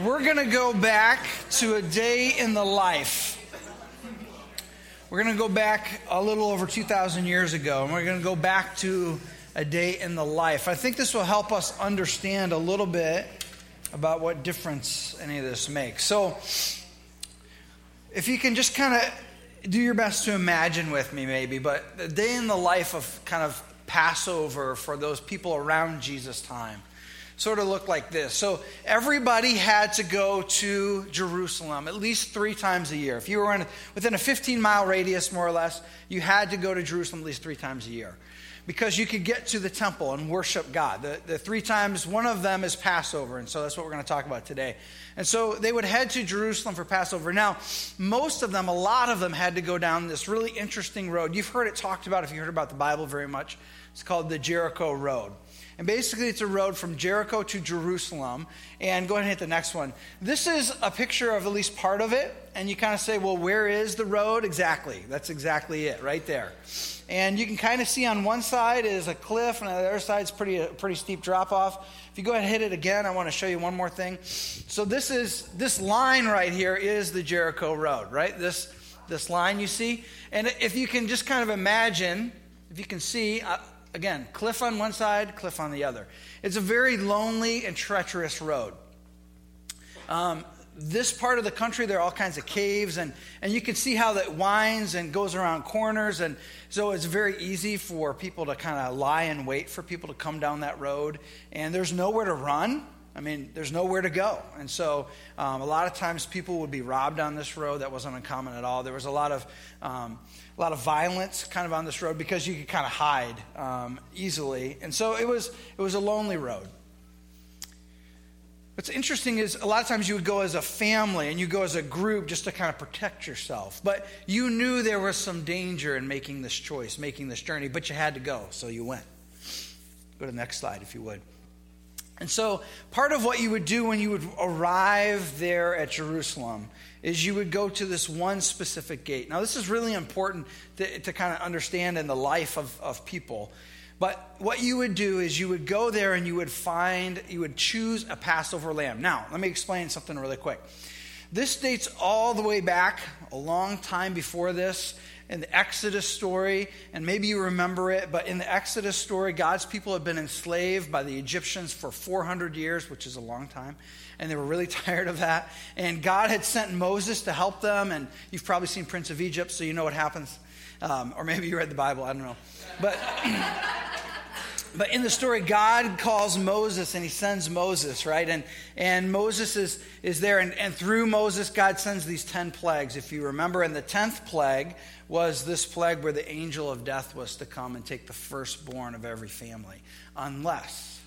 we're going to go back to a day in the life. We're going to go back a little over 2,000 years ago, and we're going to go back to a day in the life. I think this will help us understand a little bit about what difference any of this makes. So, if you can just kind of do your best to imagine with me, maybe, but the day in the life of kind of Passover for those people around Jesus' time sort of looked like this. So everybody had to go to Jerusalem at least three times a year. If you were in, within a 15 mile radius, more or less, you had to go to Jerusalem at least three times a year because you could get to the temple and worship God. The, the three times, one of them is Passover, and so that's what we're going to talk about today. And so they would head to Jerusalem for Passover. Now, most of them, a lot of them, had to go down this really interesting road. You've heard it talked about if you heard about the Bible very much. It's called the Jericho Road. And basically, it's a road from Jericho to Jerusalem. And go ahead and hit the next one. This is a picture of at least part of it. And you kind of say, well, where is the road? Exactly. That's exactly it, right there. And you can kind of see on one side is a cliff, and on the other side is pretty, a pretty steep drop off. If you go ahead and hit it again, I want to show you one more thing. So this is this line right here is the Jericho Road, right? This this line you see, and if you can just kind of imagine, if you can see, Again, cliff on one side, cliff on the other. It's a very lonely and treacherous road. Um, this part of the country, there are all kinds of caves, and, and you can see how that winds and goes around corners. And so it's very easy for people to kind of lie in wait for people to come down that road. And there's nowhere to run. I mean, there's nowhere to go. And so um, a lot of times people would be robbed on this road. That wasn't uncommon at all. There was a lot of. Um, a lot of violence kind of on this road because you could kind of hide um, easily. And so it was, it was a lonely road. What's interesting is a lot of times you would go as a family and you go as a group just to kind of protect yourself. But you knew there was some danger in making this choice, making this journey, but you had to go, so you went. Go to the next slide, if you would. And so, part of what you would do when you would arrive there at Jerusalem is you would go to this one specific gate. Now, this is really important to, to kind of understand in the life of, of people. But what you would do is you would go there and you would find, you would choose a Passover lamb. Now, let me explain something really quick. This dates all the way back a long time before this in the Exodus story, and maybe you remember it, but in the Exodus story, God's people had been enslaved by the Egyptians for 400 years, which is a long time, and they were really tired of that. And God had sent Moses to help them, and you've probably seen Prince of Egypt, so you know what happens. Um, or maybe you read the Bible, I don't know. But. but in the story, God calls Moses and he sends Moses, right? And, and Moses is, is there, and, and through Moses, God sends these 10 plagues, if you remember. And the 10th plague was this plague where the angel of death was to come and take the firstborn of every family. Unless,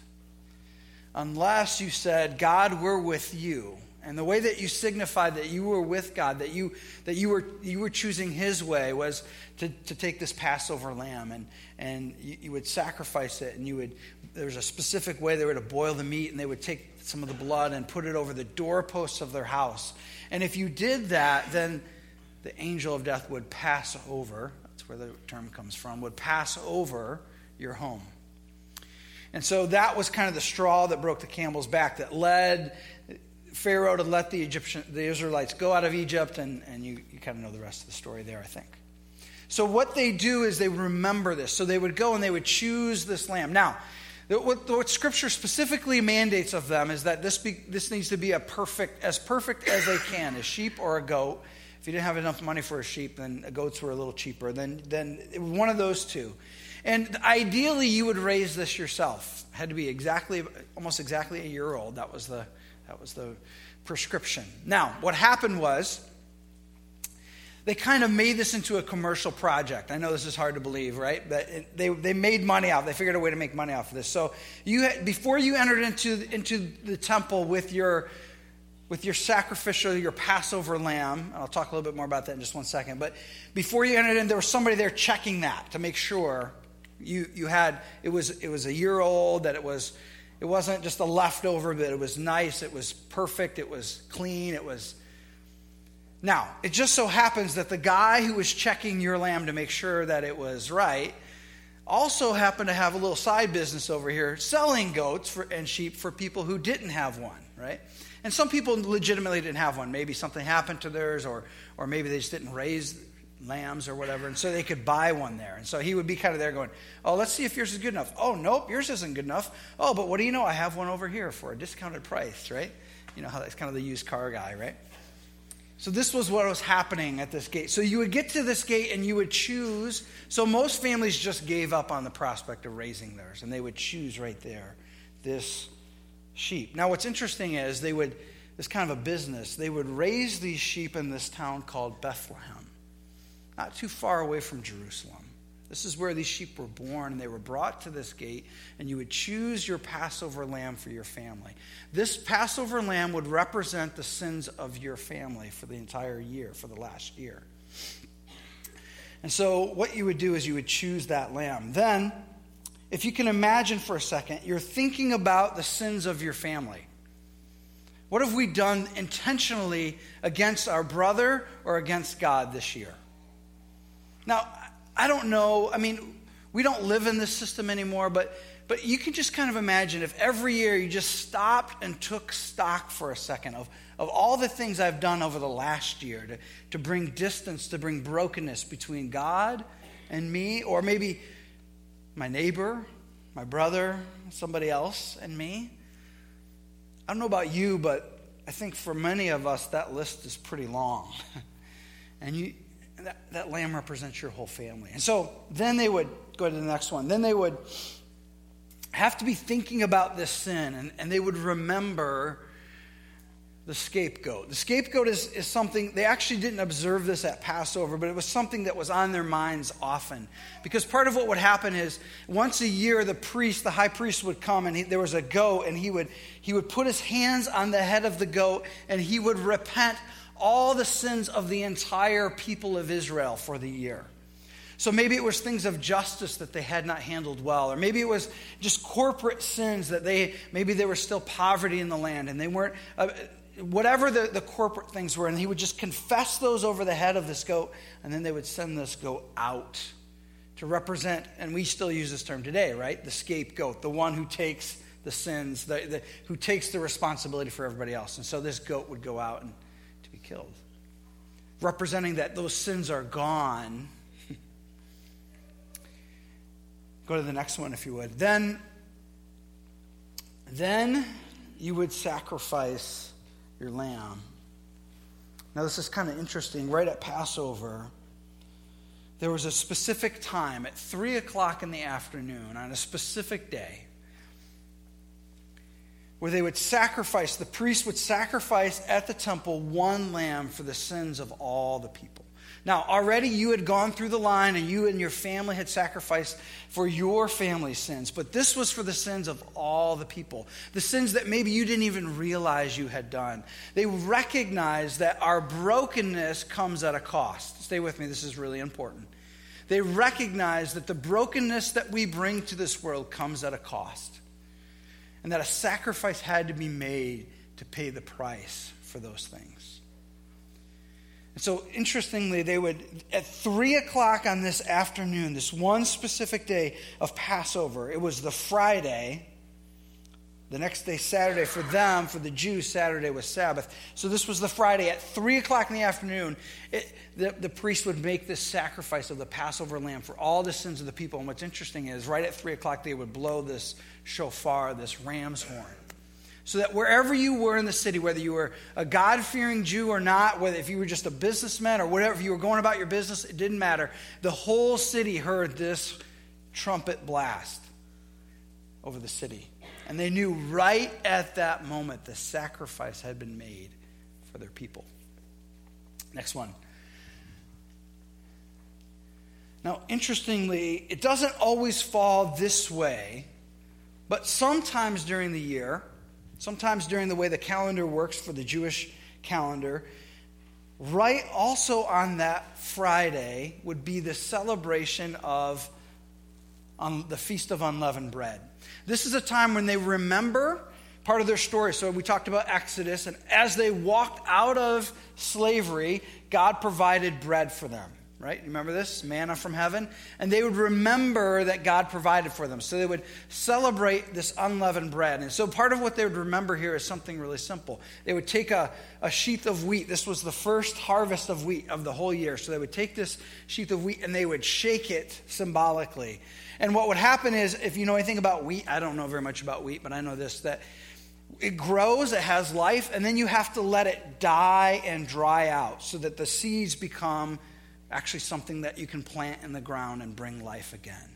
unless you said, God, we're with you. And the way that you signified that you were with God, that you, that you, were, you were choosing His way, was to, to take this Passover lamb and, and you, you would sacrifice it. And you would, there was a specific way they were to boil the meat, and they would take some of the blood and put it over the doorposts of their house. And if you did that, then the angel of death would pass over, that's where the term comes from, would pass over your home. And so that was kind of the straw that broke the camel's back that led Pharaoh to let the Egyptian, the Israelites go out of Egypt, and, and you, you kind of know the rest of the story there, I think. So what they do is they remember this. So they would go and they would choose this lamb. Now, what, what Scripture specifically mandates of them is that this, be, this needs to be a perfect, as perfect as they can, a sheep or a goat. If you didn't have enough money for a sheep, then goats were a little cheaper. Then, then one of those two. And ideally, you would raise this yourself. Had to be exactly, almost exactly a year old. That was the, that was the prescription. Now, what happened was they kind of made this into a commercial project. I know this is hard to believe, right? But it, they, they made money off. They figured a way to make money off of this. So you before you entered into into the temple with your with your sacrificial, your Passover lamb. And I'll talk a little bit more about that in just one second. But before you entered in, there was somebody there checking that to make sure you, you had, it was, it was a year old, that it was, it wasn't just a leftover, but it was nice, it was perfect, it was clean, it was. Now, it just so happens that the guy who was checking your lamb to make sure that it was right also happened to have a little side business over here selling goats for, and sheep for people who didn't have one, right? And some people legitimately didn't have one. Maybe something happened to theirs, or, or maybe they just didn't raise lambs or whatever. And so they could buy one there. And so he would be kind of there going, Oh, let's see if yours is good enough. Oh, nope, yours isn't good enough. Oh, but what do you know? I have one over here for a discounted price, right? You know how that's kind of the used car guy, right? So this was what was happening at this gate. So you would get to this gate and you would choose. So most families just gave up on the prospect of raising theirs, and they would choose right there this sheep. Now, what's interesting is they would, this kind of a business, they would raise these sheep in this town called Bethlehem, not too far away from Jerusalem. This is where these sheep were born, and they were brought to this gate, and you would choose your Passover lamb for your family. This Passover lamb would represent the sins of your family for the entire year, for the last year. And so, what you would do is you would choose that lamb. Then, if you can imagine for a second, you're thinking about the sins of your family. What have we done intentionally against our brother or against God this year? Now, I don't know. I mean, we don't live in this system anymore, but, but you can just kind of imagine if every year you just stopped and took stock for a second of, of all the things I've done over the last year to, to bring distance, to bring brokenness between God and me, or maybe my neighbor, my brother, somebody else, and me. I don't know about you, but I think for many of us, that list is pretty long. and you, that, that lamb represents your whole family. And so then they would go to the next one. Then they would have to be thinking about this sin, and, and they would remember the scapegoat. The scapegoat is, is something, they actually didn't observe this at Passover, but it was something that was on their minds often. Because part of what would happen is once a year, the priest, the high priest, would come and he, there was a goat, and he would, he would put his hands on the head of the goat and he would repent all the sins of the entire people of Israel for the year. So maybe it was things of justice that they had not handled well, or maybe it was just corporate sins that they, maybe there was still poverty in the land and they weren't, uh, whatever the, the corporate things were, and he would just confess those over the head of this goat, and then they would send this goat out to represent, and we still use this term today, right? The scapegoat, the one who takes the sins, the, the, who takes the responsibility for everybody else. And so this goat would go out and killed, representing that those sins are gone. Go to the next one if you would. Then, then you would sacrifice your lamb. Now, this is kind of interesting. Right at Passover, there was a specific time at 3 o'clock in the afternoon on a specific day where they would sacrifice, the priest would sacrifice at the temple one lamb for the sins of all the people. Now, already you had gone through the line and you and your family had sacrificed for your family's sins, but this was for the sins of all the people. The sins that maybe you didn't even realize you had done. They recognized that our brokenness comes at a cost. Stay with me, this is really important. They recognize that the brokenness that we bring to this world comes at a cost and that a sacrifice had to be made to pay the price for those things. And so, interestingly, they would, at three o'clock on this afternoon, this one specific day of Passover, it was the Friday. The next day, Saturday, for them, for the Jews, Saturday was Sabbath. So this was the Friday. At 3 o'clock in the afternoon, it, the, the priest would make this sacrifice of the Passover lamb for all the sins of the people. And what's interesting is, right at 3 o'clock, they would blow this shofar, this ram's horn. So that wherever you were in the city, whether you were a God fearing Jew or not, whether if you were just a businessman or whatever, if you were going about your business, it didn't matter. The whole city heard this trumpet blast over the city. And they knew right at that moment the sacrifice had been made for their people. Next one. Now, interestingly, it doesn't always fall this way but sometimes during the year, sometimes during the way the calendar works for the Jewish calendar, right also on that Friday would be the celebration of on the Feast of Unleavened Bread. This is a time when they remember part of their story. So we talked about Exodus, and as they walked out of slavery, God provided bread for them. Right? You remember this? Manna from heaven. And they would remember that God provided for them. So they would celebrate this unleavened bread. And so part of what they would remember here is something really simple. They would take a, a sheath of wheat. This was the first harvest of wheat of the whole year. So they would take this sheath of wheat and they would shake it symbolically. And what would happen is, if you know anything about wheat, I don't know very much about wheat, but I know this that it grows, it has life, and then you have to let it die and dry out so that the seeds become actually something that you can plant in the ground and bring life again.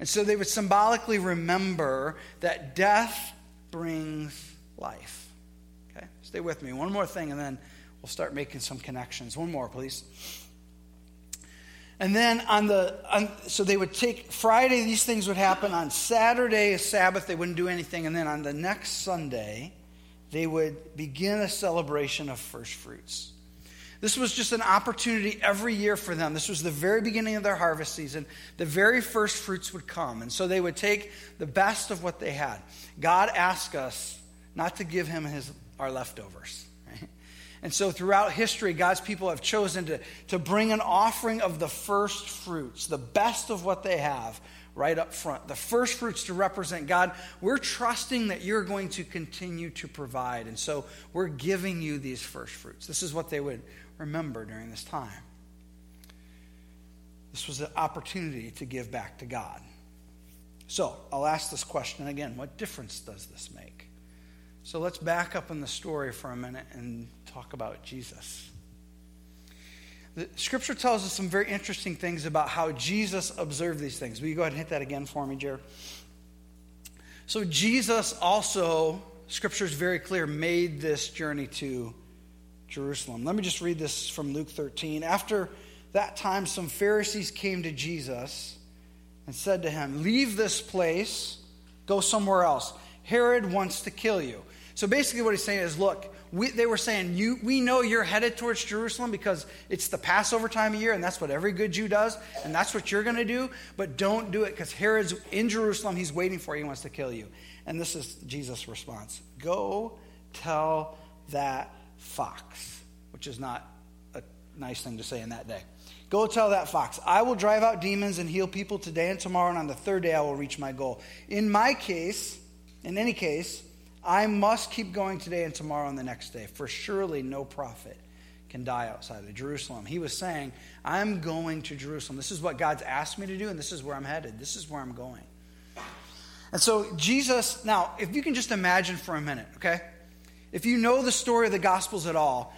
And so they would symbolically remember that death brings life. Okay? Stay with me. One more thing, and then we'll start making some connections. One more, please. And then on the, on, so they would take, Friday, these things would happen. On Saturday, Sabbath, they wouldn't do anything. And then on the next Sunday, they would begin a celebration of first fruits. This was just an opportunity every year for them. This was the very beginning of their harvest season. The very first fruits would come. And so they would take the best of what they had. God asked us not to give him his, our leftovers. And so throughout history, God's people have chosen to, to bring an offering of the first fruits, the best of what they have, right up front. The first fruits to represent God. We're trusting that you're going to continue to provide. And so we're giving you these first fruits. This is what they would remember during this time. This was an opportunity to give back to God. So I'll ask this question again What difference does this make? So let's back up in the story for a minute and talk about Jesus. The scripture tells us some very interesting things about how Jesus observed these things. Will you go ahead and hit that again for me, Jared? So, Jesus also, scripture is very clear, made this journey to Jerusalem. Let me just read this from Luke 13. After that time, some Pharisees came to Jesus and said to him, Leave this place, go somewhere else. Herod wants to kill you. So basically, what he's saying is, Look, we, they were saying, you, We know you're headed towards Jerusalem because it's the Passover time of year, and that's what every good Jew does, and that's what you're going to do, but don't do it because Herod's in Jerusalem. He's waiting for you, he wants to kill you. And this is Jesus' response Go tell that fox, which is not a nice thing to say in that day. Go tell that fox, I will drive out demons and heal people today and tomorrow, and on the third day I will reach my goal. In my case, in any case, I must keep going today and tomorrow and the next day, for surely no prophet can die outside of Jerusalem. He was saying, I'm going to Jerusalem. This is what God's asked me to do, and this is where I'm headed. This is where I'm going. And so, Jesus, now, if you can just imagine for a minute, okay? If you know the story of the Gospels at all,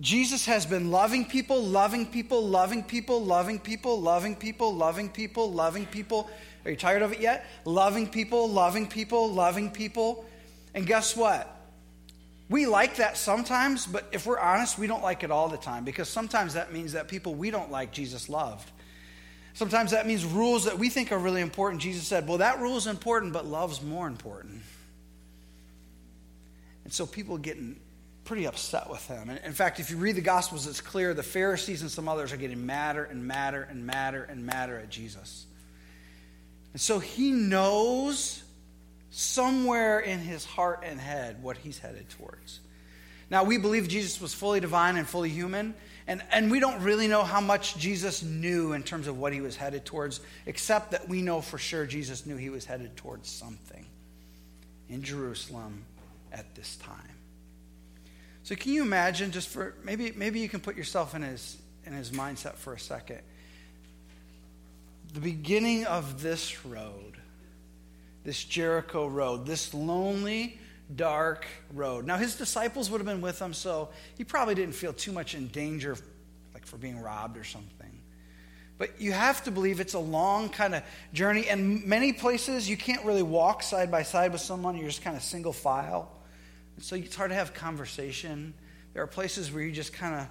Jesus has been loving people, loving people, loving people, loving people, loving people, loving people, loving people. Are you tired of it yet? Loving people, loving people, loving people. And guess what? We like that sometimes, but if we're honest, we don't like it all the time because sometimes that means that people we don't like, Jesus loved. Sometimes that means rules that we think are really important. Jesus said, Well, that rule is important, but love's more important. And so people getting pretty upset with him. And in fact, if you read the Gospels, it's clear the Pharisees and some others are getting madder and madder and madder and madder at Jesus. And so he knows somewhere in his heart and head what he's headed towards. Now, we believe Jesus was fully divine and fully human, and, and we don't really know how much Jesus knew in terms of what he was headed towards, except that we know for sure Jesus knew he was headed towards something in Jerusalem at this time. So can you imagine just for maybe maybe you can put yourself in his in his mindset for a second. The beginning of this road, this Jericho road, this lonely, dark road. Now his disciples would have been with him, so he probably didn't feel too much in danger like for being robbed or something. But you have to believe it's a long kind of journey. And many places you can't really walk side by side with someone, you're just kind of single file. So it's hard to have conversation. There are places where you just kind of,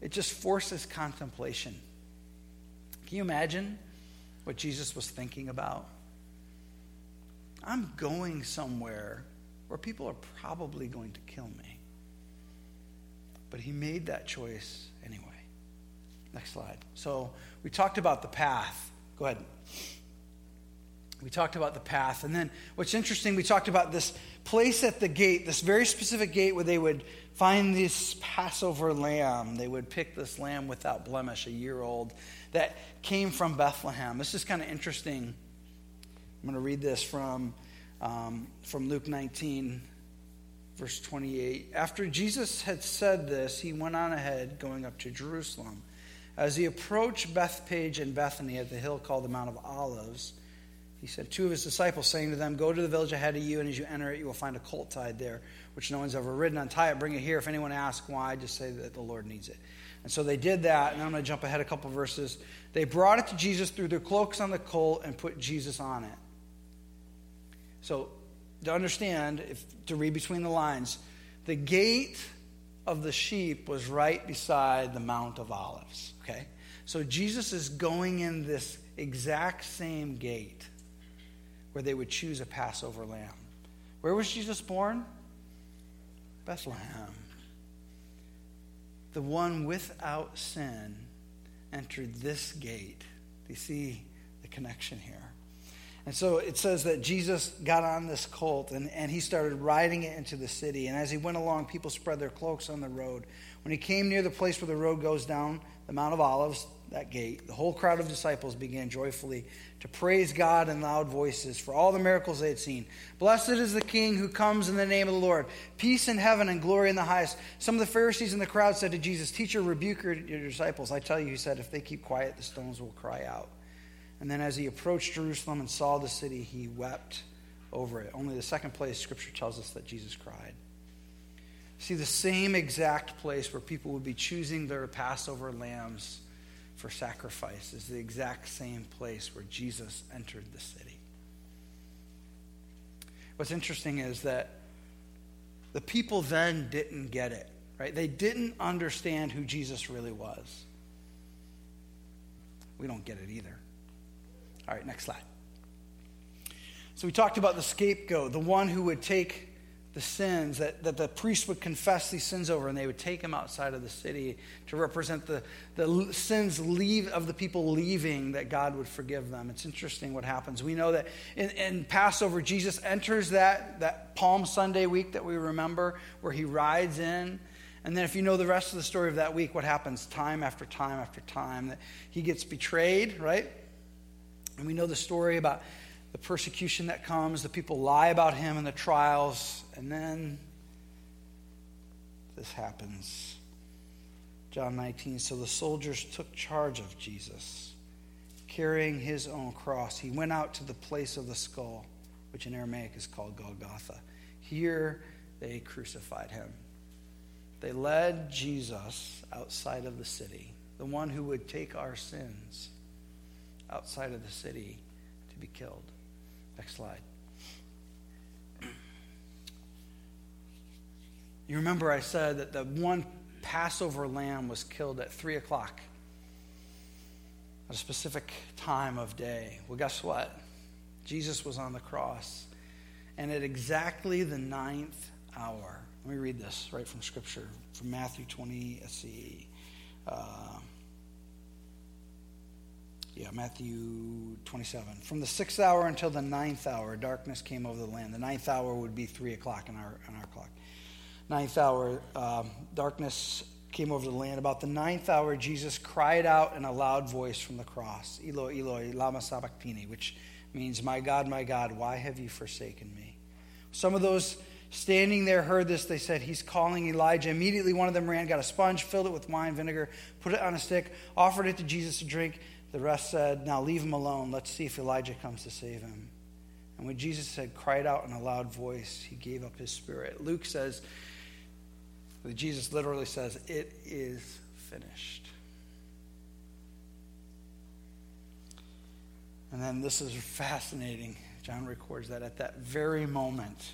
it just forces contemplation. Can you imagine what Jesus was thinking about? I'm going somewhere where people are probably going to kill me. But he made that choice anyway. Next slide. So we talked about the path. Go ahead. We talked about the path. And then what's interesting, we talked about this place at the gate, this very specific gate where they would find this Passover lamb. They would pick this lamb without blemish, a year old, that came from Bethlehem. This is kind of interesting. I'm going to read this from, um, from Luke 19, verse 28. After Jesus had said this, he went on ahead, going up to Jerusalem. As he approached Bethphage and Bethany at the hill called the Mount of Olives, he sent two of his disciples, saying to them, Go to the village ahead of you, and as you enter it, you will find a colt tied there, which no one's ever ridden. Untie it, bring it here. If anyone asks why, just say that the Lord needs it. And so they did that, and I'm going to jump ahead a couple verses. They brought it to Jesus, threw their cloaks on the colt, and put Jesus on it. So, to understand, if, to read between the lines, the gate of the sheep was right beside the Mount of Olives. Okay? So Jesus is going in this exact same gate where they would choose a Passover lamb. Where was Jesus born? Bethlehem. The one without sin entered this gate. Do you see the connection here? And so it says that Jesus got on this colt and, and he started riding it into the city. And as he went along, people spread their cloaks on the road. When he came near the place where the road goes down the Mount of Olives, that gate, the whole crowd of disciples began joyfully to praise God in loud voices for all the miracles they had seen. Blessed is the King who comes in the name of the Lord. Peace in heaven and glory in the highest. Some of the Pharisees in the crowd said to Jesus, Teacher, rebuke your, your disciples. I tell you, he said, if they keep quiet, the stones will cry out. And then as he approached Jerusalem and saw the city, he wept over it. Only the second place, Scripture tells us that Jesus cried. See, the same exact place where people would be choosing their Passover lambs for sacrifice is the exact same place where Jesus entered the city. What's interesting is that the people then didn't get it, right? They didn't understand who Jesus really was. We don't get it either. All right, next slide. So we talked about the scapegoat, the one who would take the sins that, that the priest would confess these sins over, and they would take him outside of the city to represent the, the sins leave, of the people leaving that God would forgive them. It's interesting what happens. We know that in, in Passover, Jesus enters that, that Palm Sunday week that we remember, where he rides in. And then, if you know the rest of the story of that week, what happens time after time after time? That he gets betrayed, right? And we know the story about the persecution that comes, the people lie about him in the trials, and then this happens. John 19. So the soldiers took charge of Jesus, carrying his own cross. He went out to the place of the skull, which in Aramaic is called Golgotha. Here they crucified him. They led Jesus outside of the city, the one who would take our sins outside of the city to be killed. Next slide. You remember I said that the one Passover lamb was killed at 3 o'clock at a specific time of day. Well, guess what? Jesus was on the cross. And at exactly the ninth hour, let me read this right from Scripture, from Matthew 20, let's see. Uh, yeah, Matthew 27. From the sixth hour until the ninth hour, darkness came over the land. The ninth hour would be 3 o'clock in our, in our clock. Ninth hour, um, darkness came over the land. About the ninth hour, Jesus cried out in a loud voice from the cross, Eloi, Eloi, lama sabachthani, which means, My God, my God, why have you forsaken me? Some of those standing there heard this. They said, He's calling Elijah. Immediately, one of them ran, got a sponge, filled it with wine vinegar, put it on a stick, offered it to Jesus to drink. The rest said, Now leave him alone. Let's see if Elijah comes to save him. And when Jesus had cried out in a loud voice, he gave up his spirit. Luke says, Jesus literally says, It is finished. And then this is fascinating. John records that at that very moment,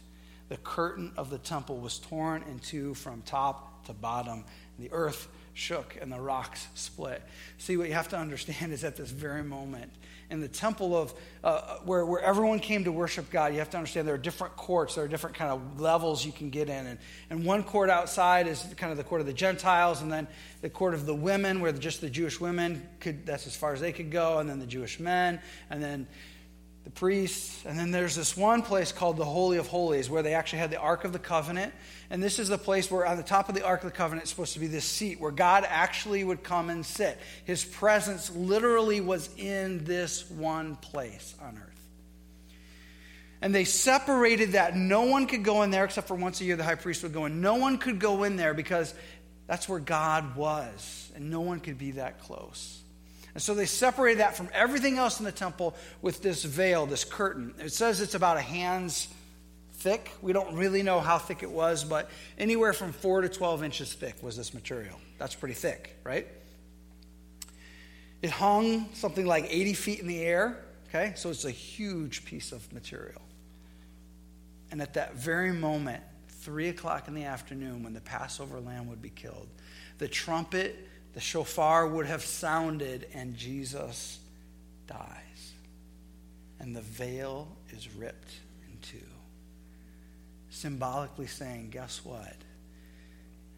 the curtain of the temple was torn in two from top to bottom. The earth shook and the rocks split. See, what you have to understand is at this very moment, in the temple of uh, where, where everyone came to worship God, you have to understand there are different courts, there are different kind of levels you can get in. And, and one court outside is kind of the court of the Gentiles, and then the court of the women, where just the Jewish women could, that's as far as they could go, and then the Jewish men, and then the priests, and then there's this one place called the Holy of Holies where they actually had the Ark of the Covenant. And this is the place where, on the top of the Ark of the Covenant, is supposed to be this seat where God actually would come and sit. His presence literally was in this one place on earth. And they separated that. No one could go in there except for once a year the high priest would go in. No one could go in there because that's where God was, and no one could be that close. And so they separated that from everything else in the temple with this veil, this curtain. It says it's about a hand's thick. We don't really know how thick it was, but anywhere from 4 to 12 inches thick was this material. That's pretty thick, right? It hung something like 80 feet in the air, okay? So it's a huge piece of material. And at that very moment, 3 o'clock in the afternoon, when the Passover lamb would be killed, the trumpet the shofar would have sounded and Jesus dies. And the veil is ripped in two. Symbolically saying, guess what?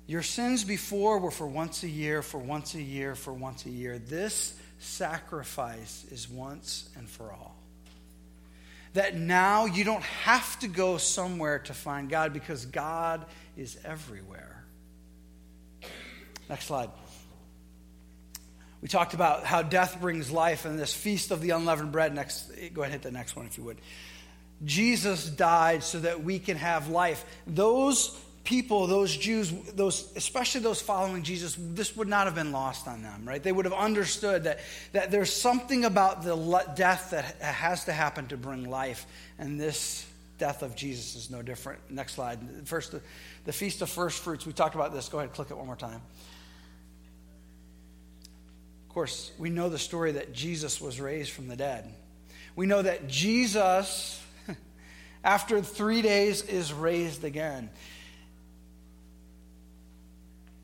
Your sins before were for once a year, for once a year, for once a year. This sacrifice is once and for all. That now you don't have to go somewhere to find God because God is everywhere. Next slide. We talked about how death brings life and this feast of the unleavened bread. Next, go ahead and hit the next one if you would. Jesus died so that we can have life. Those people, those Jews, those especially those following Jesus, this would not have been lost on them, right? They would have understood that, that there's something about the death that has to happen to bring life, and this death of Jesus is no different. Next slide. First, the, the feast of first fruits. We talked about this. Go ahead, click it one more time course, we know the story that Jesus was raised from the dead. We know that Jesus, after three days, is raised again.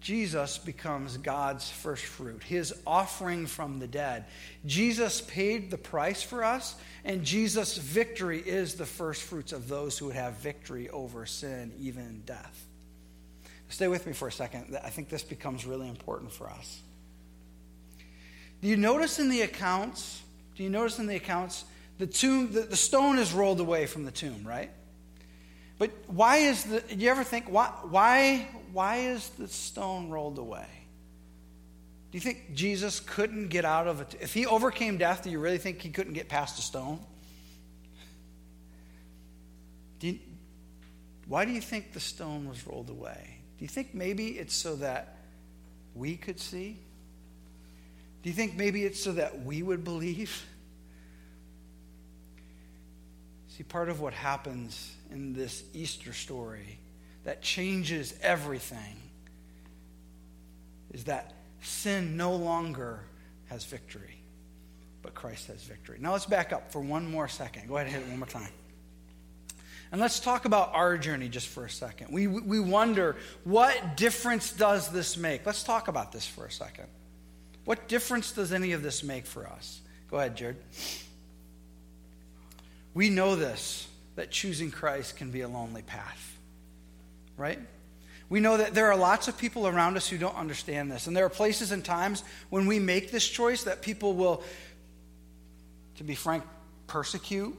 Jesus becomes God's first fruit, his offering from the dead. Jesus paid the price for us, and Jesus' victory is the first fruits of those who would have victory over sin, even death. Stay with me for a second. I think this becomes really important for us. Do you notice in the accounts? Do you notice in the accounts the tomb, the, the stone is rolled away from the tomb, right? But why is the? Do You ever think why why why is the stone rolled away? Do you think Jesus couldn't get out of it? If he overcame death, do you really think he couldn't get past a stone? Do you, why do you think the stone was rolled away? Do you think maybe it's so that we could see? Do you think maybe it's so that we would believe? See, part of what happens in this Easter story that changes everything is that sin no longer has victory, but Christ has victory. Now let's back up for one more second. Go ahead and hit it one more time. And let's talk about our journey just for a second. We, we wonder, what difference does this make? Let's talk about this for a second. What difference does any of this make for us? Go ahead, Jared. We know this that choosing Christ can be a lonely path, right? We know that there are lots of people around us who don't understand this. And there are places and times when we make this choice that people will, to be frank, persecute,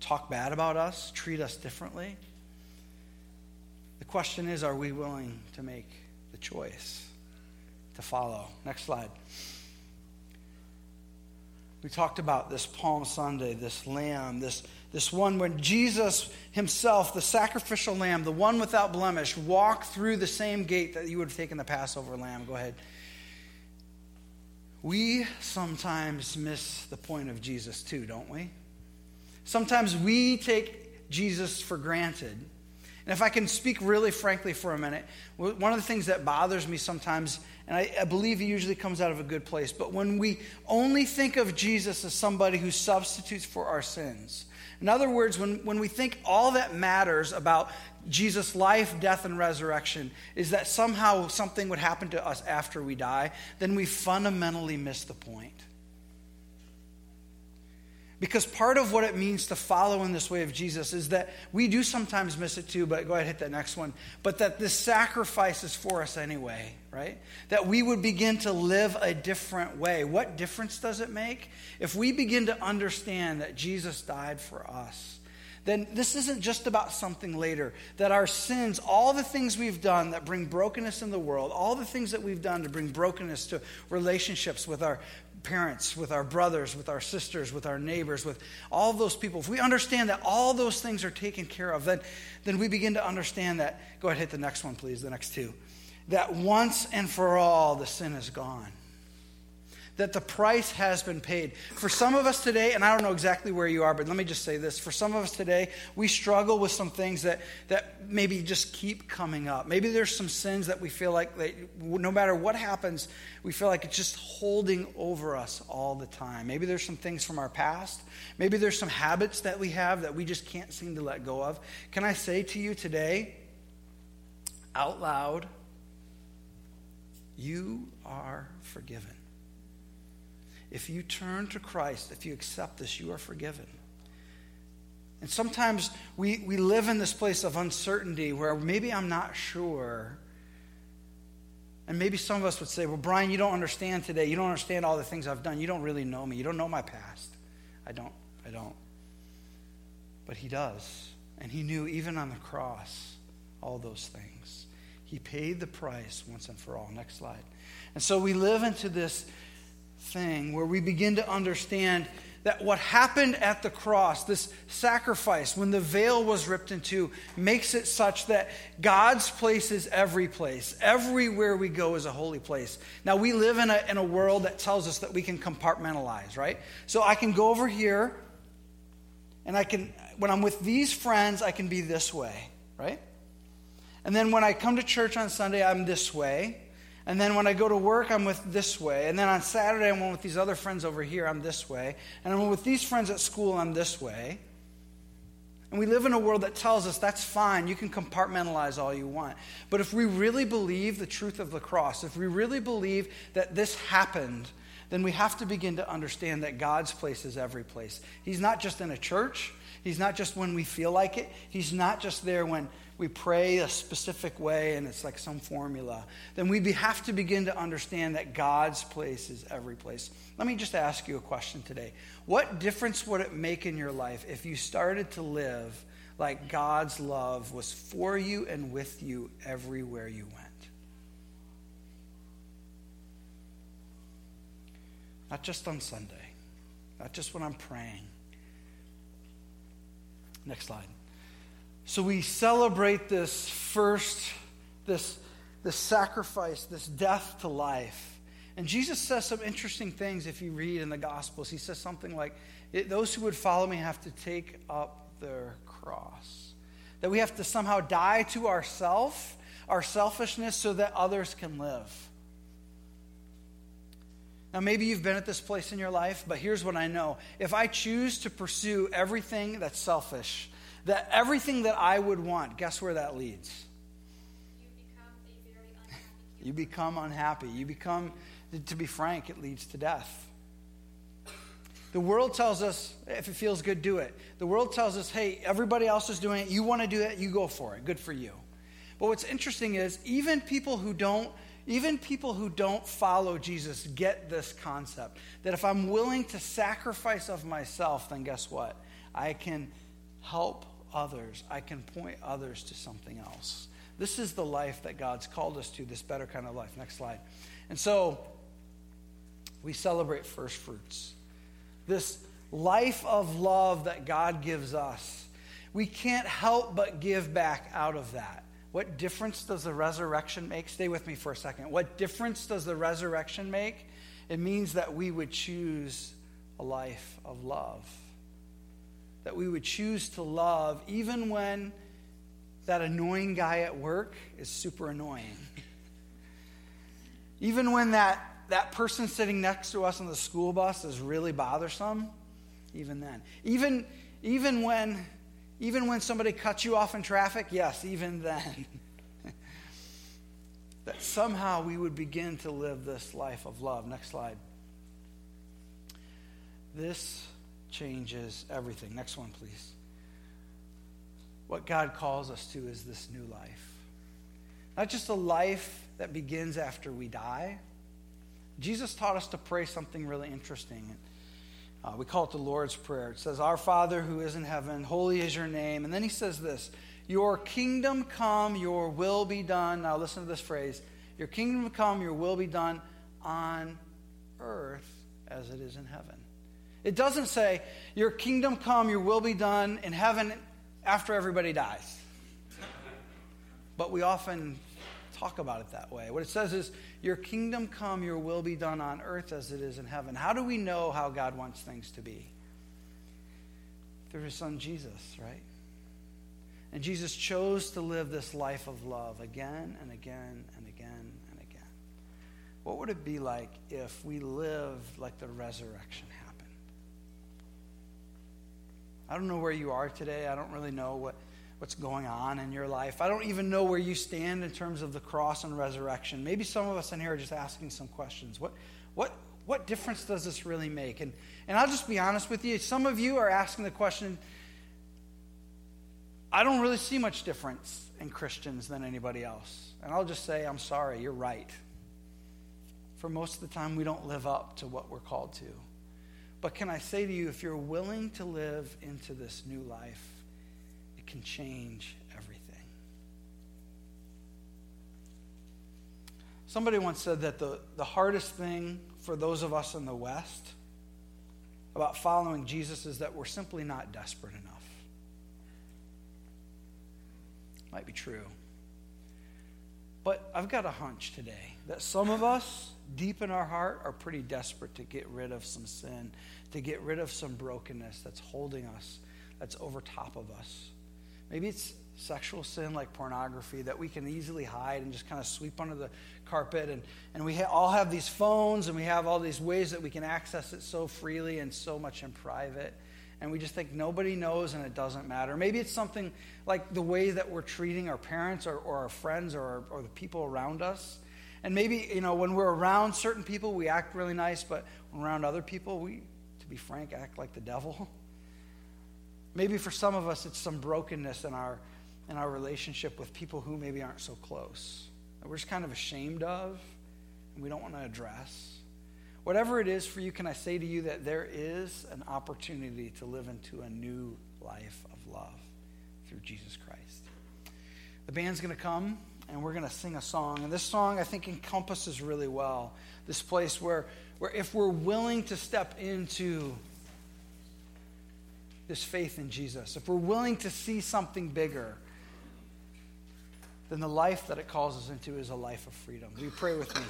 talk bad about us, treat us differently. The question is are we willing to make the choice? To follow. Next slide. We talked about this Palm Sunday, this lamb, this, this one when Jesus himself, the sacrificial lamb, the one without blemish, walked through the same gate that you would have taken the Passover lamb. Go ahead. We sometimes miss the point of Jesus too, don't we? Sometimes we take Jesus for granted. And if I can speak really frankly for a minute, one of the things that bothers me sometimes and I, I, believe he usually comes out of a good place. But when we only think of Jesus as somebody who substitutes for our sins, in other words, when, when we think all that matters about Jesus' life, death, and resurrection is that somehow something would happen to us after we die, then we fundamentally miss the point. Because part of what it means to follow in this way of Jesus is that we do sometimes miss it too, but go ahead, hit that next one. But that this sacrifice is for us anyway, right? That we would begin to live a different way. What difference does it make? If we begin to understand that Jesus died for us, then this isn't just about something later. That our sins, all the things we've done that bring brokenness in the world, all the things that we've done to bring brokenness to relationships with our parents, with our brothers, with our sisters, with our neighbors, with all those people, if we understand that all those things are taken care of, then, then we begin to understand that. Go ahead, hit the next one, please, the next two. That once and for all, the sin is gone that the price has been paid. For some of us today, and I don't know exactly where you are, but let me just say this. For some of us today, we struggle with some things that, that maybe just keep coming up. Maybe there's some sins that we feel like they, no matter what happens, we feel like it's just holding over us all the time. Maybe there's some things from our past. Maybe there's some habits that we have that we just can't seem to let go of. Can I say to you today, out loud, you are forgiven. If you turn to Christ, if you accept this, you are forgiven. And sometimes we, we live in this place of uncertainty where maybe I'm not sure. And maybe some of us would say, Well, Brian, you don't understand today. You don't understand all the things I've done. You don't really know me. You don't know my past. I don't. I don't. But He does. And He knew even on the cross all those things. He paid the price once and for all. Next slide. And so we live into this thing where we begin to understand that what happened at the cross, this sacrifice, when the veil was ripped in two, makes it such that God's place is every place. Everywhere we go is a holy place. Now, we live in a, in a world that tells us that we can compartmentalize, right? So I can go over here, and I can, when I'm with these friends, I can be this way, right? And then when I come to church on Sunday, I'm this way. And then when I go to work, I'm with this way. And then on Saturday, I'm with these other friends over here, I'm this way. And I'm with these friends at school, I'm this way. And we live in a world that tells us that's fine, you can compartmentalize all you want. But if we really believe the truth of the cross, if we really believe that this happened, then we have to begin to understand that God's place is every place. He's not just in a church, He's not just when we feel like it, He's not just there when we pray a specific way and it's like some formula, then we have to begin to understand that God's place is every place. Let me just ask you a question today. What difference would it make in your life if you started to live like God's love was for you and with you everywhere you went? Not just on Sunday, not just when I'm praying. Next slide. So we celebrate this first, this, this sacrifice, this death to life. And Jesus says some interesting things if you read in the Gospels. He says something like, Those who would follow me have to take up their cross. That we have to somehow die to ourself, our selfishness, so that others can live. Now, maybe you've been at this place in your life, but here's what I know. If I choose to pursue everything that's selfish, that everything that I would want, guess where that leads? You become unhappy. You become, to be frank, it leads to death. The world tells us if it feels good, do it. The world tells us, hey, everybody else is doing it. You want to do it, you go for it. Good for you. But what's interesting is even people who don't even people who don't follow Jesus get this concept that if I'm willing to sacrifice of myself, then guess what? I can help others, I can point others to something else. This is the life that God's called us to, this better kind of life. Next slide. And so we celebrate first fruits. This life of love that God gives us. We can't help but give back out of that. What difference does the resurrection make? Stay with me for a second. What difference does the resurrection make? It means that we would choose a life of love that we would choose to love even when that annoying guy at work is super annoying. even when that, that person sitting next to us on the school bus is really bothersome, even then. Even, even when even when somebody cuts you off in traffic, yes, even then. that somehow we would begin to live this life of love. Next slide. This changes everything. Next one, please. What God calls us to is this new life. Not just a life that begins after we die. Jesus taught us to pray something really interesting. Uh, we call it the Lord's Prayer. It says, Our Father who is in heaven, holy is your name. And then he says this Your kingdom come, your will be done. Now listen to this phrase Your kingdom come, your will be done on earth as it is in heaven. It doesn't say, Your kingdom come, your will be done in heaven after everybody dies. But we often talk about it that way. What it says is, Your kingdom come, your will be done on earth as it is in heaven. How do we know how God wants things to be? Through his son Jesus, right? And Jesus chose to live this life of love again and again and again and again. What would it be like if we lived like the resurrection happened? I don't know where you are today. I don't really know what what's going on in your life. I don't even know where you stand in terms of the cross and resurrection. Maybe some of us in here are just asking some questions. What, what, what difference does this really make? And, and I'll just be honest with you. Some of you are asking the question I don't really see much difference in Christians than anybody else. And I'll just say, I'm sorry, you're right. For most of the time, we don't live up to what we're called to. But can I say to you, if you're willing to live into this new life, it can change everything. Somebody once said that the, the hardest thing for those of us in the West about following Jesus is that we're simply not desperate enough. Might be true. But I've got a hunch today that some of us, deep in our heart, are pretty desperate to get rid of some sin, to get rid of some brokenness that's holding us, that's over top of us. Maybe it's sexual sin like pornography that we can easily hide and just kind of sweep under the carpet. And, and we ha- all have these phones and we have all these ways that we can access it so freely and so much in private. And we just think nobody knows and it doesn't matter. Maybe it's something like the way that we're treating our parents or, or our friends or, or the people around us. And maybe, you know, when we're around certain people, we act really nice, but when around other people, we, to be frank, act like the devil. Maybe for some of us, it's some brokenness in our, in our relationship with people who maybe aren't so close, that we're just kind of ashamed of and we don't want to address. Whatever it is for you, can I say to you that there is an opportunity to live into a new life of love through Jesus Christ? The band's going to come and we're going to sing a song. And this song, I think, encompasses really well this place where, where if we're willing to step into this faith in Jesus, if we're willing to see something bigger, then the life that it calls us into is a life of freedom. We pray with me.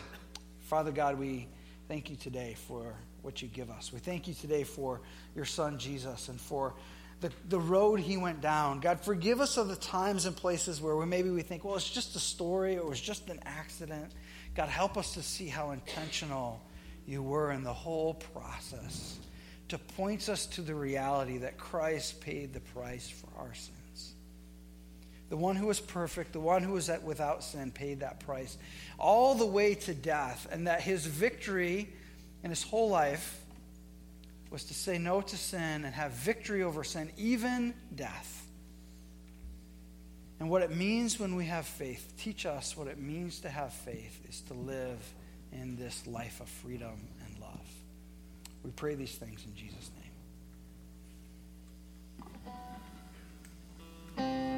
Father God, we thank you today for what you give us. We thank you today for your son Jesus and for the, the road he went down. God, forgive us of the times and places where we, maybe we think, well, it's just a story or it was just an accident. God, help us to see how intentional you were in the whole process to points us to the reality that Christ paid the price for our sins. The one who was perfect, the one who was without sin, paid that price all the way to death, and that his victory in his whole life was to say no to sin and have victory over sin, even death. And what it means when we have faith, teach us what it means to have faith is to live in this life of freedom and love. We pray these things in Jesus' name.